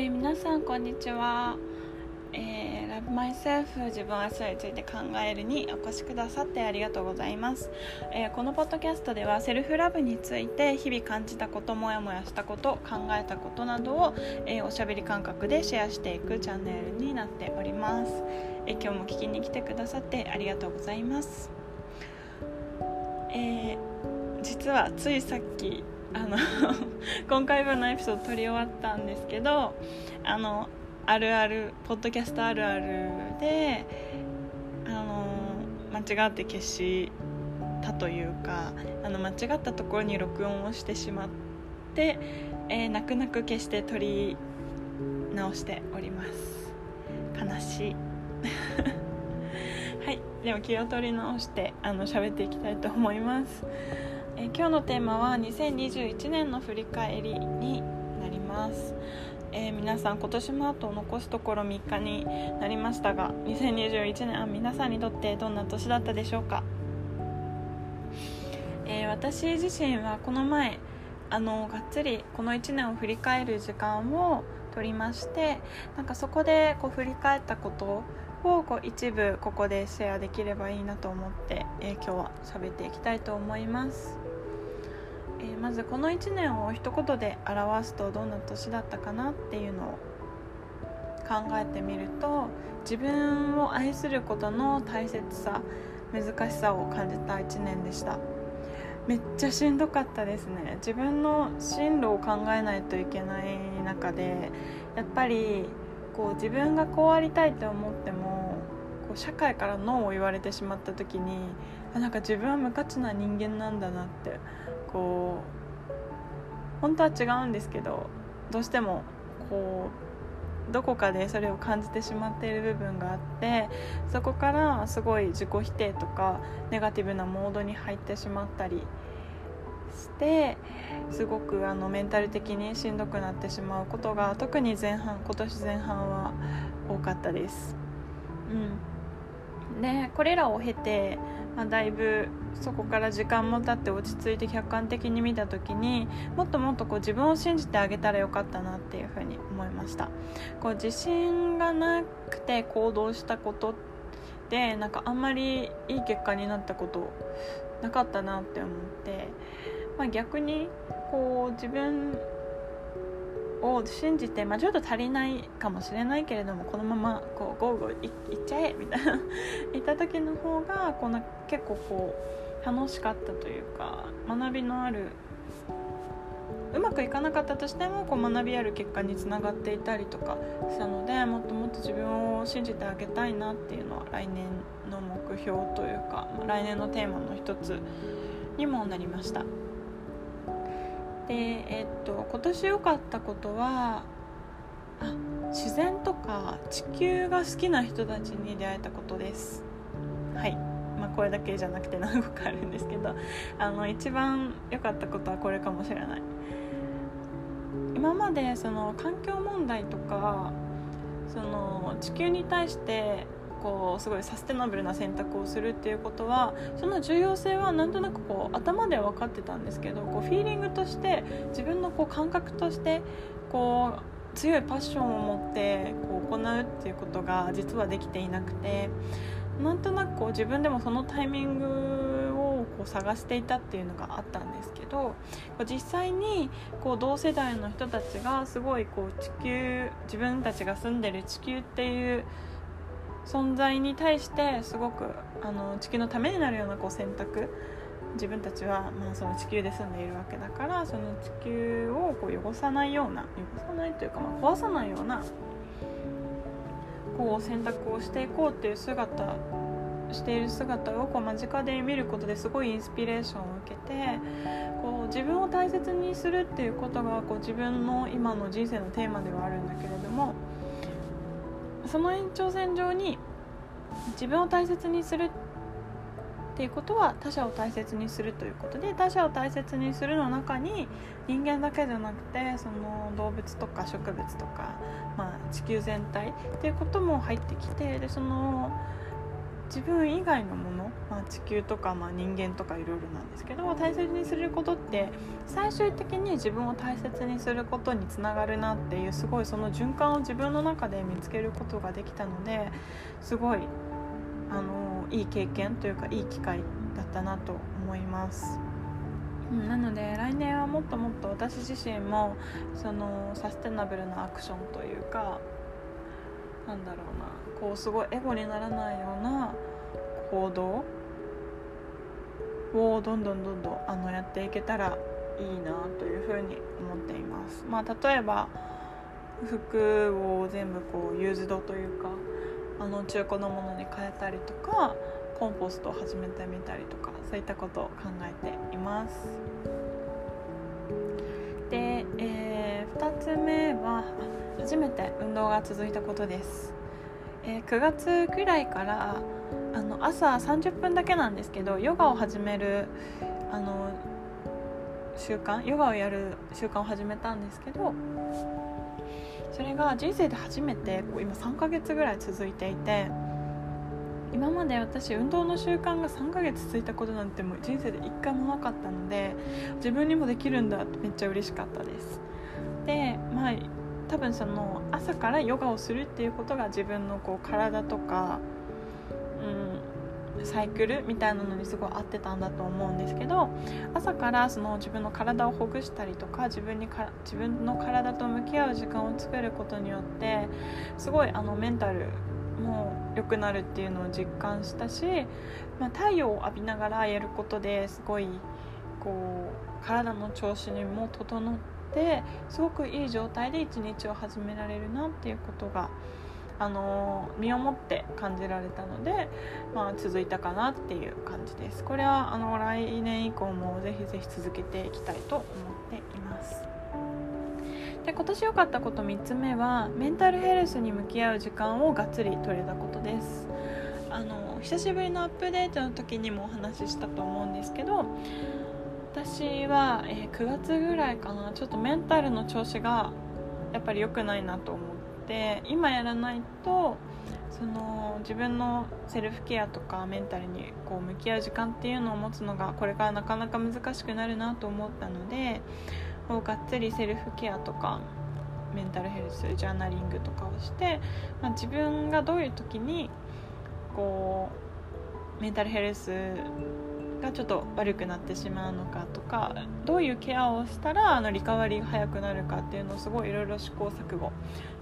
えー、皆さんこんにちは、えー、Love Myself 自分はそれについて考えるにお越しくださってありがとうございます、えー、このポッドキャストではセルフラブについて日々感じたこともやもやしたこと考えたことなどを、え、おしゃべり感覚でシェアしていくチャンネルになっております、え今日も聞きに来てくださってありがとうございます。え実はついさっきあの 今回分のエピソード撮り終わったんですけどあのあるあるポッドキャストあるあるであの間違って消したというかあの間違ったところに録音をしてしまって、えー、泣く泣く消して撮り直しております。悲しい。はい。でも気を取り直してあの喋っていきたいと思います。え今日のテーマは2021年の振り返りになります、えー、皆さん今年もあと残すところ3日になりましたが2021年は皆さんにとってどんな年だったでしょうか、えー、私自身はこの前あのがっつりこの1年を振り返る時間を取りましてなんかそこでこう振り返ったことをこう一部ここでシェアできればいいなと思って、えー、今日は喋っていきたいと思います。えー、まずこの1年を一言で表すとどんな年だったかなっていうのを考えてみると自分を愛することの大切さ難しさを感じた1年でした。めっちゃしんどかったですね。自分の進路を考えないといけない中でやっぱりこう自分がこうありたいと思ってもこう社会からノーを言われてしまった時にあなんか自分は無価値な人間なんだなってこう本当は違うんですけどどうしてもこうどこかでそれを感じてしまっている部分があってそこからすごい自己否定とかネガティブなモードに入ってしまったりしてすごくあのメンタル的にしんどくなってしまうことが特に前半今年前半は多かったです。うん、でこれらを経てまあ、だいぶそこから時間も経って落ち着いて客観的に見た時にもっともっとこう自分を信じてあげたらよかったなっていうふうに思いました。こう自信がなくて行動したことでなんかあんまりいい結果になったことなかったなって思って、まあ、逆にこう自分を信じて、まあ、ちょっと足りないかもしれないけれどもこのままこうゴーゴーいっちゃえみたいな 言った時の方がこうな結構こう楽しかったというか学びのあるうまくいかなかったとしてもこう学びある結果につながっていたりとかしたのでもっともっと自分を信じてあげたいなっていうのは来年の目標というか来年のテーマの一つにもなりました。でえっと今年良かったことは自然とか地球が好きな人たちに出会えたことです。はい。まあこれだけじゃなくて何個かあるんですけどあの一番良かったことはこれかもしれない。今までその環境問題とかその地球に対してこうすごいサステナブルな選択をするっていうことはその重要性はなんとなくこう頭では分かってたんですけどこうフィーリングとして自分のこう感覚としてこう強いパッションを持ってこう行うっていうことが実はできていなくてなんとなくこう自分でもそのタイミングをこう探していたっていうのがあったんですけど実際にこう同世代の人たちがすごいこう地球自分たちが住んでる地球っていう存在に対してすごくあの地球のためになるようなこう選択。自分たちは、まあ、その地球で住んでいるわけだからその地球をこう汚さないような汚さないというか、まあ、壊さないようなこう選択をしていこうっていう姿している姿をこう間近で見ることですごいインスピレーションを受けてこう自分を大切にするっていうことがこう自分の今の人生のテーマではあるんだけれどもその延長線上に自分を大切にするっていうことは他者を大切にするということで他者を大切にするの中に人間だけじゃなくてその動物とか植物とか、まあ、地球全体っていうことも入ってきてでその自分以外のもの、まあ、地球とか、まあ、人間とかいろいろなんですけど大切にすることって最終的に自分を大切にすることにつながるなっていうすごいその循環を自分の中で見つけることができたのですごいあのいい経験というかいい機会だったなと思います。なので来年はもっともっと私自身もそのサステナブルなアクションというかなんだろうなこうすごいエゴにならないような行動をどんどんどんどんあのやっていけたらいいなというふうに思っています。まあ、例えば服を全部こうユーズドというかあの中古のものに変えたりとかコンポストを始めてみたりとかそういったことを考えています。で、えー、2つ目は初めて運動が続いたことです。えー、9月くらいからあの朝30分だけなんですけどヨガを始めるあの習慣ヨガをやる習慣を始めたんですけどそれが人生で初めてこう今3ヶ月ぐらい続いていて今まで私運動の習慣が3ヶ月続いたことなんてもう人生で1回もなかったので自分にもできるんだってめっちゃ嬉しかったですでまあ多分その朝からヨガをするっていうことが自分のこう体とか、うん、サイクルみたいなのにすごい合ってたんだと思うんですけど朝からその自分の体をほぐしたりとか自分にか自分の体と向き合う時間を作ることによってすごいあのメンタルも良くなるっていうのを実感したし、まあ、太陽を浴びながらやることですごいこう体の調子にも整っててすごくいい状態で一日を始められるなっていうことがあの身をもって感じられたので、まあ、続いたかなっていう感じです。これはあの来年以降もぜひぜひ続けていきたいと思っています。で今年良かったこと3つ目はメンタルヘルスに向き合う時間をがっつり取れたことです。あの久しぶりのアップデートの時にもお話ししたと思うんですけど私は、えー、9月ぐらいかなちょっとメンタルの調子がやっぱり良くないなと思って今やらないとその自分のセルフケアとかメンタルにこう向き合う時間っていうのを持つのがこれからなかなか難しくなるなと思ったのでもうがっつりセルフケアとかメンタルヘルスジャーナリングとかをして、まあ、自分がどういう時にこうメンタルヘルスがちょっと悪くなってしまうのかとかどういうケアをしたらあのリカバリーが早くなるかっていうのをすごいいろいろ試行錯誤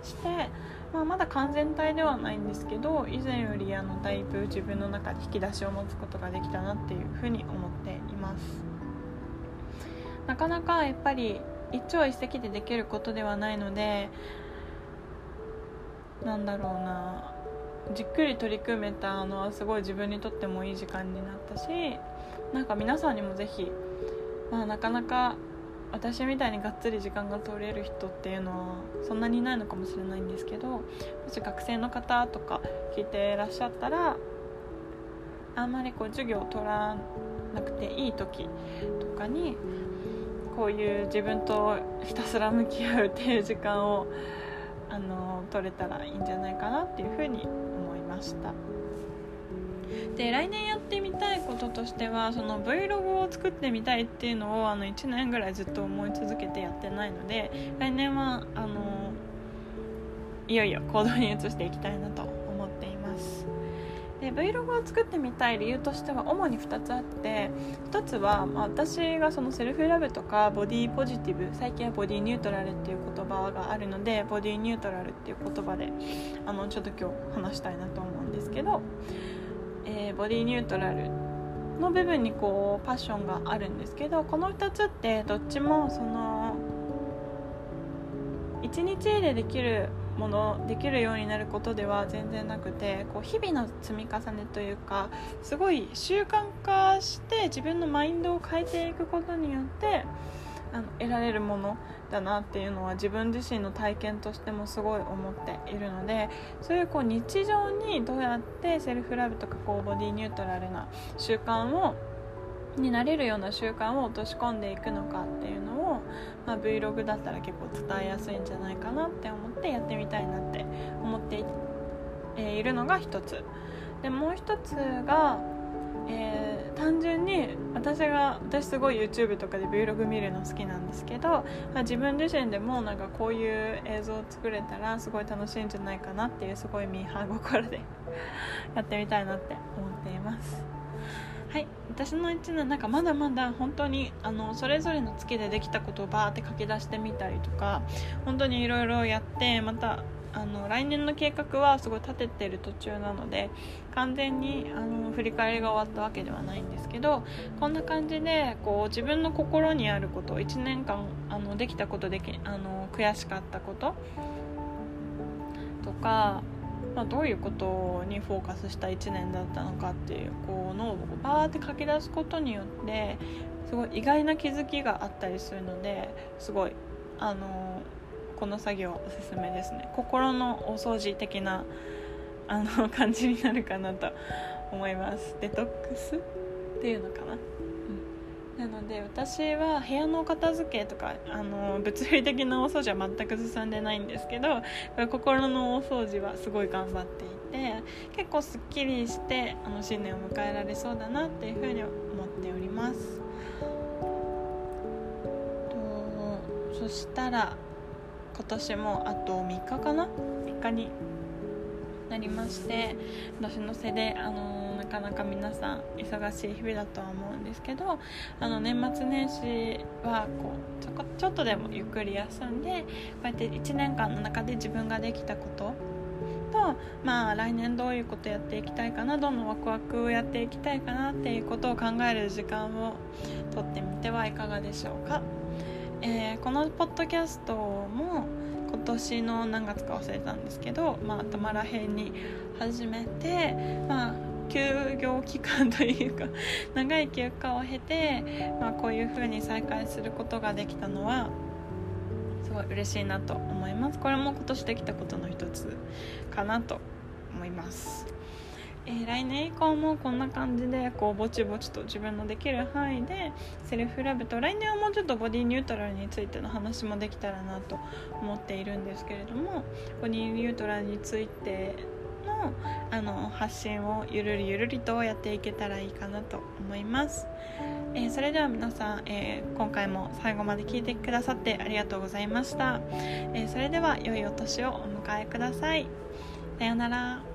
して、まあ、まだ完全体ではないんですけど以前よりあのだいぶ自分の中で引き出しを持つことができたなっていうふうに思っています。なかなかやっぱり一朝一夕でできることではないのでなんだろうなじっくり取り組めたのはすごい自分にとってもいい時間になったしなんか皆さんにもぜひ、まあ、なかなか私みたいにがっつり時間が取れる人っていうのはそんなにいないのかもしれないんですけどもし学生の方とか聞いてらっしゃったらあんまりこう授業を取らなくていい時とかにこういう自分とひたすら向き合うっていう時間をあの取れたらいいんじゃないかなっていうふうに思いました。で来年やってみたいこととしてはその Vlog を作ってみたいっていうのをあの1年ぐらいずっと思い続けてやってないので来年はあのいよいよ行動に移していきたいなと思っています。で Vlog を作ってみたい理由としては主に2つあって1つは、ま、私がそのセルフラブとかボディポジティブ最近はボディニュートラルっていう言葉があるのでボディニュートラルっていう言葉であのちょっと今日話したいなと思うんですけどえー、ボディニュートラルの部分にこうパッションがあるんですけどこの2つってどっちもその1日でできるものできるようになることでは全然なくてこう日々の積み重ねというかすごい習慣化して自分のマインドを変えていくことによってあの得られるものだなっていうのは自分自身の体験としてもすごい思っているのでそういうこう日常にどうやってセルフラブとかこうボディニュートラルな習慣をになれるような習慣を落とし込んでいくのかっていうのを、まあ、Vlog だったら結構伝えやすいんじゃないかなって思ってやってみたいなって思っているのが一つ。でもう一つが、えー、単純に私が私すごい YouTube とかで Vlog 見るの好きなんですけど、まあ、自分自身でもなんかこういう映像を作れたらすごい楽しいんじゃないかなっていうすごいミーハー心で やってみたいなって思っています。はい。私の1年なんかまだまだ本当にあのそれぞれの月でできたことをバーって書き出してみたりとか本当にいろいろやってまたあの来年の計画はすごい立ててる途中なので完全にあの振り返りが終わったわけではないんですけどこんな感じでこう自分の心にあること1年間あのできたことできあの悔しかったこととか、まあ、どういうことにフォーカスした1年だったのかっていうこう脳をバーって書き出すことによってすごい意外な気づきがあったりするのですごいあのこの作業おすすめですね。心のお掃除的なあの 感じになるかなと思います。デトックス？っていうのかな、うん、なので私は部屋の片付けとかあの物理的なお掃除は全く進んでないんですけど心のお掃除はすごい頑張っていて結構すっきりしてあの新年を迎えられそうだなっていうふうに思っております。そしたら今年もあと3日かな？3日になりまして年の瀬で、あのなかなか皆さん忙しい日々だとは思うんですけどあの年末年始はこうちょこちょっとでもゆっくり休んでこうやって1年間の中で自分ができたことと、まあ、来年どういうことやっていきたいかなどのワクワクをやっていきたいかなっていうことを考える時間をとってみてはいかがでしょうか。えー、このポッドキャストも今年の何月か忘れたんですけど、まあ、頭らへんに始めて、まあ、休業期間というか 長い休暇を経て、まあ、こういう風に再開することができたのはすごい嬉しいなと思います。これも今年できたことの一つかなと思います。えー、来年以降もこんな感じでこうぼちぼちと自分のできる範囲でセルフラブと来年はもうちょっとボディニュートラルについての話もできたらなと思っているんですけれどもボディニュートラルについてのあの発信をゆるりゆるりとやっていけたらいいかなと思います、えー、それでは皆さん、えー、今回も最後まで聞いてくださってありがとうございました、えー、それでは良いお年をお迎えください。さようなら。